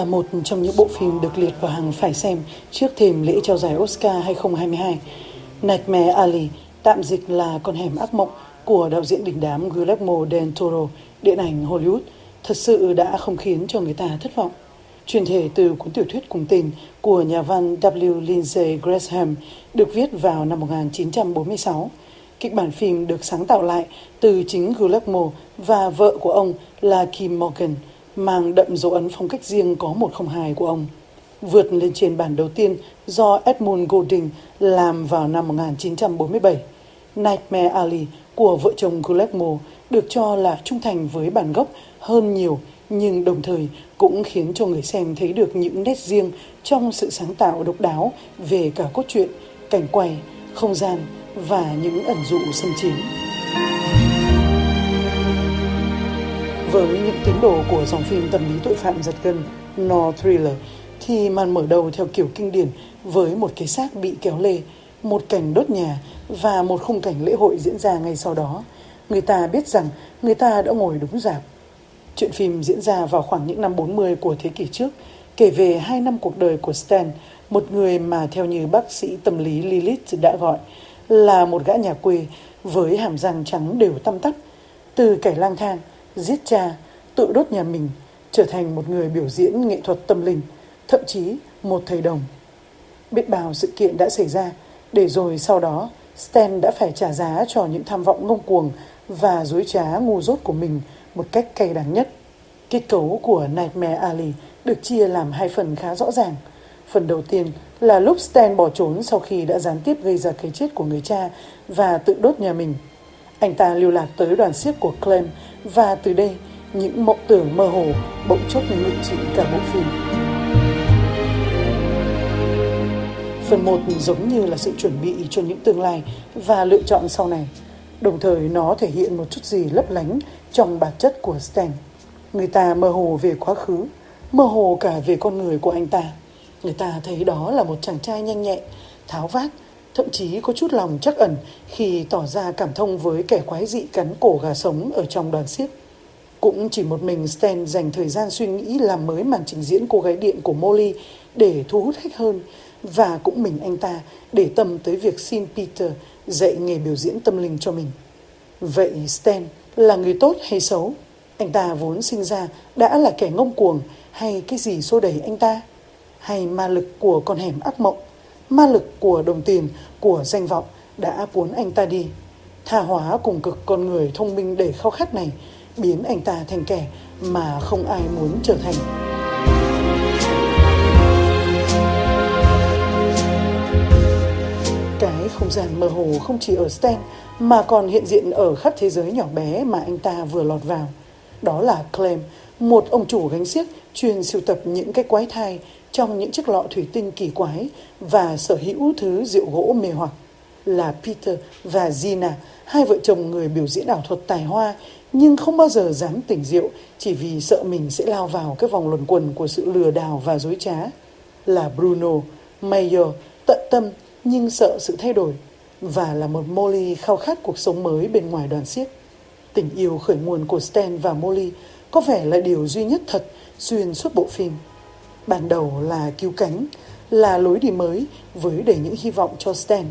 là một trong những bộ phim được liệt vào hàng phải xem trước thềm lễ trao giải Oscar 2022. Nightmare Alley, tạm dịch là Con hẻm ác mộng của đạo diễn đình đám Guillermo del Toro, điện ảnh Hollywood, thật sự đã không khiến cho người ta thất vọng. Truyền thể từ cuốn tiểu thuyết cùng tên của nhà văn W. Lindsay Gresham được viết vào năm 1946. Kịch bản phim được sáng tạo lại từ chính Guillermo và vợ của ông là Kim Morgan – mang đậm dấu ấn phong cách riêng có 102 của ông. Vượt lên trên bản đầu tiên do Edmund Golding làm vào năm 1947. Nightmare Alley của vợ chồng Guillermo được cho là trung thành với bản gốc hơn nhiều nhưng đồng thời cũng khiến cho người xem thấy được những nét riêng trong sự sáng tạo độc đáo về cả cốt truyện, cảnh quay, không gian và những ẩn dụ xâm chiếm. Với những tín đồ của dòng phim tâm lý tội phạm giật gân No Thriller thì màn mở đầu theo kiểu kinh điển với một cái xác bị kéo lê, một cảnh đốt nhà và một khung cảnh lễ hội diễn ra ngay sau đó. Người ta biết rằng người ta đã ngồi đúng dạp. Chuyện phim diễn ra vào khoảng những năm 40 của thế kỷ trước, kể về hai năm cuộc đời của Stan, một người mà theo như bác sĩ tâm lý Lilith đã gọi là một gã nhà quê với hàm răng trắng đều tăm tắp. Từ kẻ lang thang, giết cha, tự đốt nhà mình, trở thành một người biểu diễn nghệ thuật tâm linh, thậm chí một thầy đồng. Biết bao sự kiện đã xảy ra, để rồi sau đó Stan đã phải trả giá cho những tham vọng ngông cuồng và dối trá ngu dốt của mình một cách cay đắng nhất. Kết cấu của Nightmare Alley được chia làm hai phần khá rõ ràng. Phần đầu tiên là lúc Stan bỏ trốn sau khi đã gián tiếp gây ra cái chết của người cha và tự đốt nhà mình. Anh ta lưu lạc tới đoàn siếc của Clem và từ đây những mộng tưởng mơ hồ bỗng chốc ngự trị cả bộ phim. Phần 1 giống như là sự chuẩn bị cho những tương lai và lựa chọn sau này. Đồng thời nó thể hiện một chút gì lấp lánh trong bản chất của Stan. Người ta mơ hồ về quá khứ, mơ hồ cả về con người của anh ta. Người ta thấy đó là một chàng trai nhanh nhẹn, tháo vát, thậm chí có chút lòng chắc ẩn khi tỏ ra cảm thông với kẻ quái dị cắn cổ gà sống ở trong đoàn xiếc. Cũng chỉ một mình Stan dành thời gian suy nghĩ làm mới màn trình diễn cô gái điện của Molly để thu hút khách hơn, và cũng mình anh ta để tâm tới việc xin Peter dạy nghề biểu diễn tâm linh cho mình. Vậy Stan là người tốt hay xấu? Anh ta vốn sinh ra đã là kẻ ngông cuồng hay cái gì xô đẩy anh ta? Hay ma lực của con hẻm ác mộng? Ma lực của đồng tiền, của danh vọng đã cuốn anh ta đi. Tha hóa cùng cực con người thông minh để khao khát này biến anh ta thành kẻ mà không ai muốn trở thành. Cái không gian mơ hồ không chỉ ở Stan mà còn hiện diện ở khắp thế giới nhỏ bé mà anh ta vừa lọt vào. Đó là Clem, một ông chủ gánh xiếc chuyên sưu tập những cái quái thai trong những chiếc lọ thủy tinh kỳ quái và sở hữu thứ rượu gỗ mê hoặc là Peter và Gina, hai vợ chồng người biểu diễn ảo thuật tài hoa nhưng không bao giờ dám tỉnh rượu chỉ vì sợ mình sẽ lao vào cái vòng luẩn quẩn của sự lừa đảo và dối trá. Là Bruno, Mayer, tận tâm nhưng sợ sự thay đổi và là một Molly khao khát cuộc sống mới bên ngoài đoàn xiếc. Tình yêu khởi nguồn của Stan và Molly có vẻ là điều duy nhất thật xuyên suốt bộ phim. Ban đầu là cứu cánh, là lối đi mới với đầy những hy vọng cho Stan.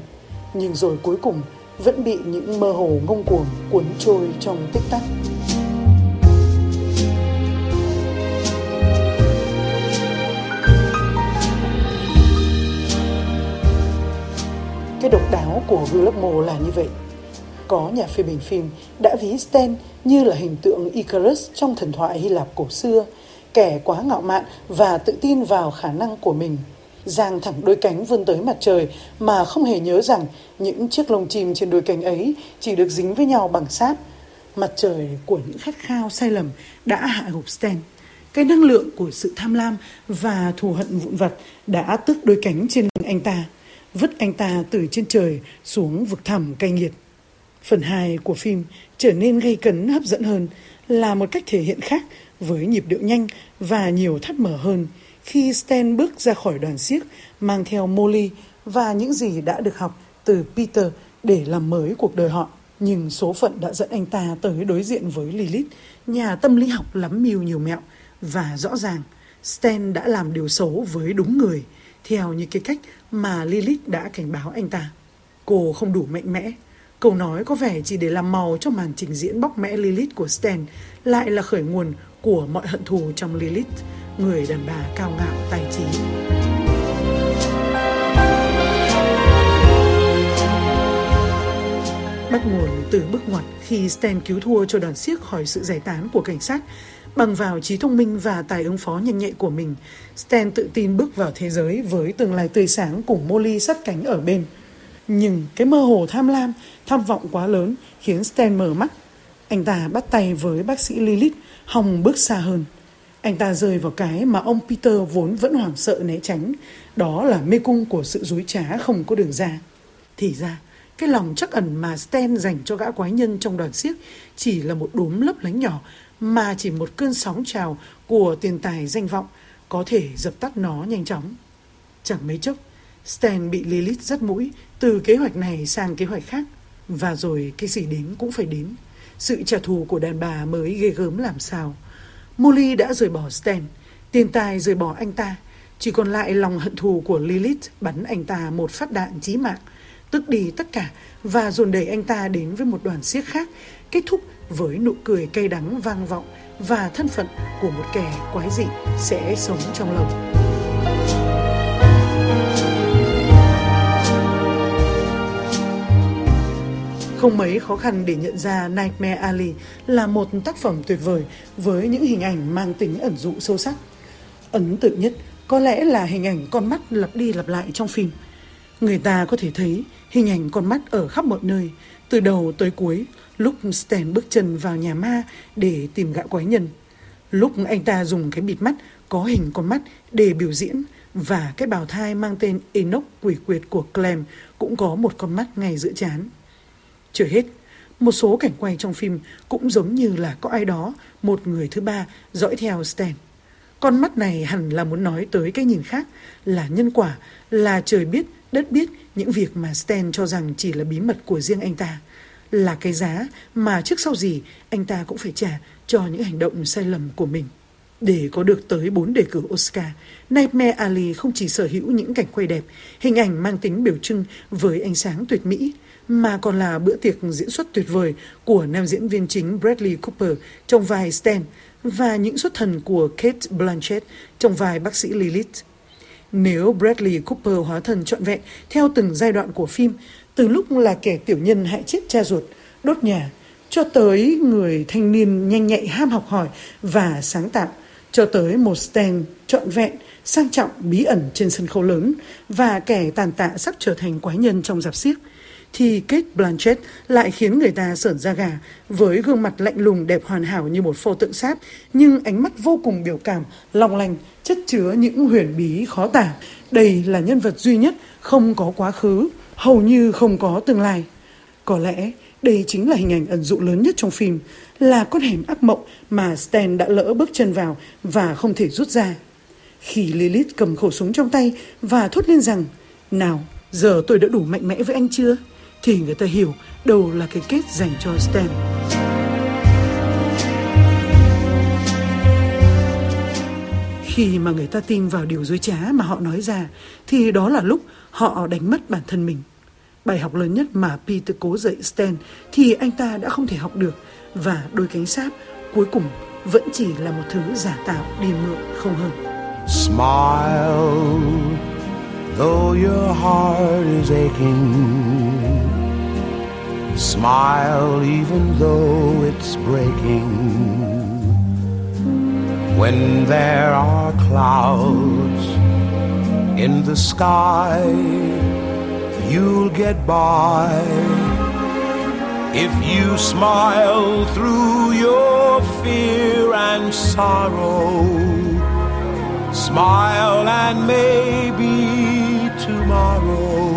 Nhưng rồi cuối cùng vẫn bị những mơ hồ ngông cuồng cuốn trôi trong tích tắc. Cái độc đáo của Guillermo là như vậy. Có nhà phê bình phim đã ví Stan như là hình tượng Icarus trong thần thoại Hy Lạp cổ xưa, kẻ quá ngạo mạn và tự tin vào khả năng của mình – giang thẳng đôi cánh vươn tới mặt trời mà không hề nhớ rằng những chiếc lông chim trên đôi cánh ấy chỉ được dính với nhau bằng sáp. Mặt trời của những khát khao sai lầm đã hạ gục Stan. Cái năng lượng của sự tham lam và thù hận vụn vặt đã tước đôi cánh trên lưng anh ta, vứt anh ta từ trên trời xuống vực thẳm cay nghiệt. Phần 2 của phim trở nên gây cấn hấp dẫn hơn là một cách thể hiện khác với nhịp điệu nhanh và nhiều thắt mở hơn khi Stan bước ra khỏi đoàn siếc mang theo Molly và những gì đã được học từ Peter để làm mới cuộc đời họ. Nhưng số phận đã dẫn anh ta tới đối diện với Lilith, nhà tâm lý học lắm mưu nhiều mẹo. Và rõ ràng, Stan đã làm điều xấu với đúng người, theo như cái cách mà Lilith đã cảnh báo anh ta. Cô không đủ mạnh mẽ. Câu nói có vẻ chỉ để làm màu cho màn trình diễn bóc mẽ Lilith của Stan lại là khởi nguồn của mọi hận thù trong Lilith, người đàn bà cao ngạo tài trí. Bắt nguồn từ bước ngoặt khi Stan cứu thua cho đoàn siếc khỏi sự giải tán của cảnh sát. Bằng vào trí thông minh và tài ứng phó nhanh nhạy của mình, Stan tự tin bước vào thế giới với tương lai tươi sáng cùng Molly sát cánh ở bên. Nhưng cái mơ hồ tham lam, tham vọng quá lớn khiến Stan mở mắt. Anh ta bắt tay với bác sĩ Lilith, hòng bước xa hơn. Anh ta rơi vào cái mà ông Peter vốn vẫn hoảng sợ né tránh. Đó là mê cung của sự dối trá không có đường ra. Thì ra, cái lòng chắc ẩn mà Stan dành cho gã quái nhân trong đoàn siếc chỉ là một đốm lấp lánh nhỏ mà chỉ một cơn sóng trào của tiền tài danh vọng có thể dập tắt nó nhanh chóng. Chẳng mấy chốc, Stan bị Lilith dắt mũi từ kế hoạch này sang kế hoạch khác. Và rồi cái gì đến cũng phải đến. Sự trả thù của đàn bà mới ghê gớm làm sao. Molly đã rời bỏ Stan, tiền tài rời bỏ anh ta. Chỉ còn lại lòng hận thù của Lilith bắn anh ta một phát đạn chí mạng tức đi tất cả và dồn đẩy anh ta đến với một đoàn siếc khác, kết thúc với nụ cười cay đắng vang vọng và thân phận của một kẻ quái dị sẽ sống trong lòng. Không mấy khó khăn để nhận ra Nightmare Alley là một tác phẩm tuyệt vời với những hình ảnh mang tính ẩn dụ sâu sắc. Ấn tượng nhất có lẽ là hình ảnh con mắt lặp đi lặp lại trong phim. Người ta có thể thấy hình ảnh con mắt ở khắp mọi nơi, từ đầu tới cuối, lúc Stan bước chân vào nhà ma để tìm gã quái nhân. Lúc anh ta dùng cái bịt mắt có hình con mắt để biểu diễn và cái bào thai mang tên Enoch quỷ quyệt của Clem cũng có một con mắt ngay giữa chán. Chưa hết, một số cảnh quay trong phim cũng giống như là có ai đó, một người thứ ba dõi theo Stan. Con mắt này hẳn là muốn nói tới cái nhìn khác, là nhân quả, là trời biết, đất biết những việc mà Stan cho rằng chỉ là bí mật của riêng anh ta. Là cái giá mà trước sau gì anh ta cũng phải trả cho những hành động sai lầm của mình. Để có được tới 4 đề cử Oscar, Nightmare Alley không chỉ sở hữu những cảnh quay đẹp, hình ảnh mang tính biểu trưng với ánh sáng tuyệt mỹ, mà còn là bữa tiệc diễn xuất tuyệt vời của nam diễn viên chính Bradley Cooper trong vai Stan và những xuất thần của Kate Blanchett trong vai bác sĩ Lilith. Nếu Bradley Cooper hóa thần trọn vẹn theo từng giai đoạn của phim, từ lúc là kẻ tiểu nhân hại chết cha ruột, đốt nhà, cho tới người thanh niên nhanh nhạy ham học hỏi và sáng tạo, cho tới một stand trọn vẹn, sang trọng, bí ẩn trên sân khấu lớn và kẻ tàn tạ sắp trở thành quái nhân trong giạp xiếc thì Kate Blanchett lại khiến người ta sởn da gà với gương mặt lạnh lùng đẹp hoàn hảo như một pho tượng sáp nhưng ánh mắt vô cùng biểu cảm, long lanh, chất chứa những huyền bí khó tả. Đây là nhân vật duy nhất không có quá khứ, hầu như không có tương lai. Có lẽ đây chính là hình ảnh ẩn dụ lớn nhất trong phim, là con hẻm ác mộng mà Stan đã lỡ bước chân vào và không thể rút ra. Khi Lilith cầm khẩu súng trong tay và thốt lên rằng, nào, giờ tôi đã đủ mạnh mẽ với anh chưa? thì người ta hiểu đâu là cái kết dành cho Stan. Khi mà người ta tin vào điều dối trá mà họ nói ra thì đó là lúc họ đánh mất bản thân mình. Bài học lớn nhất mà Peter cố dạy Stan thì anh ta đã không thể học được và đôi cánh sáp cuối cùng vẫn chỉ là một thứ giả tạo đi mượn không hơn. Smile, though your heart is aching. Smile even though it's breaking. When there are clouds in the sky, you'll get by. If you smile through your fear and sorrow, smile and maybe tomorrow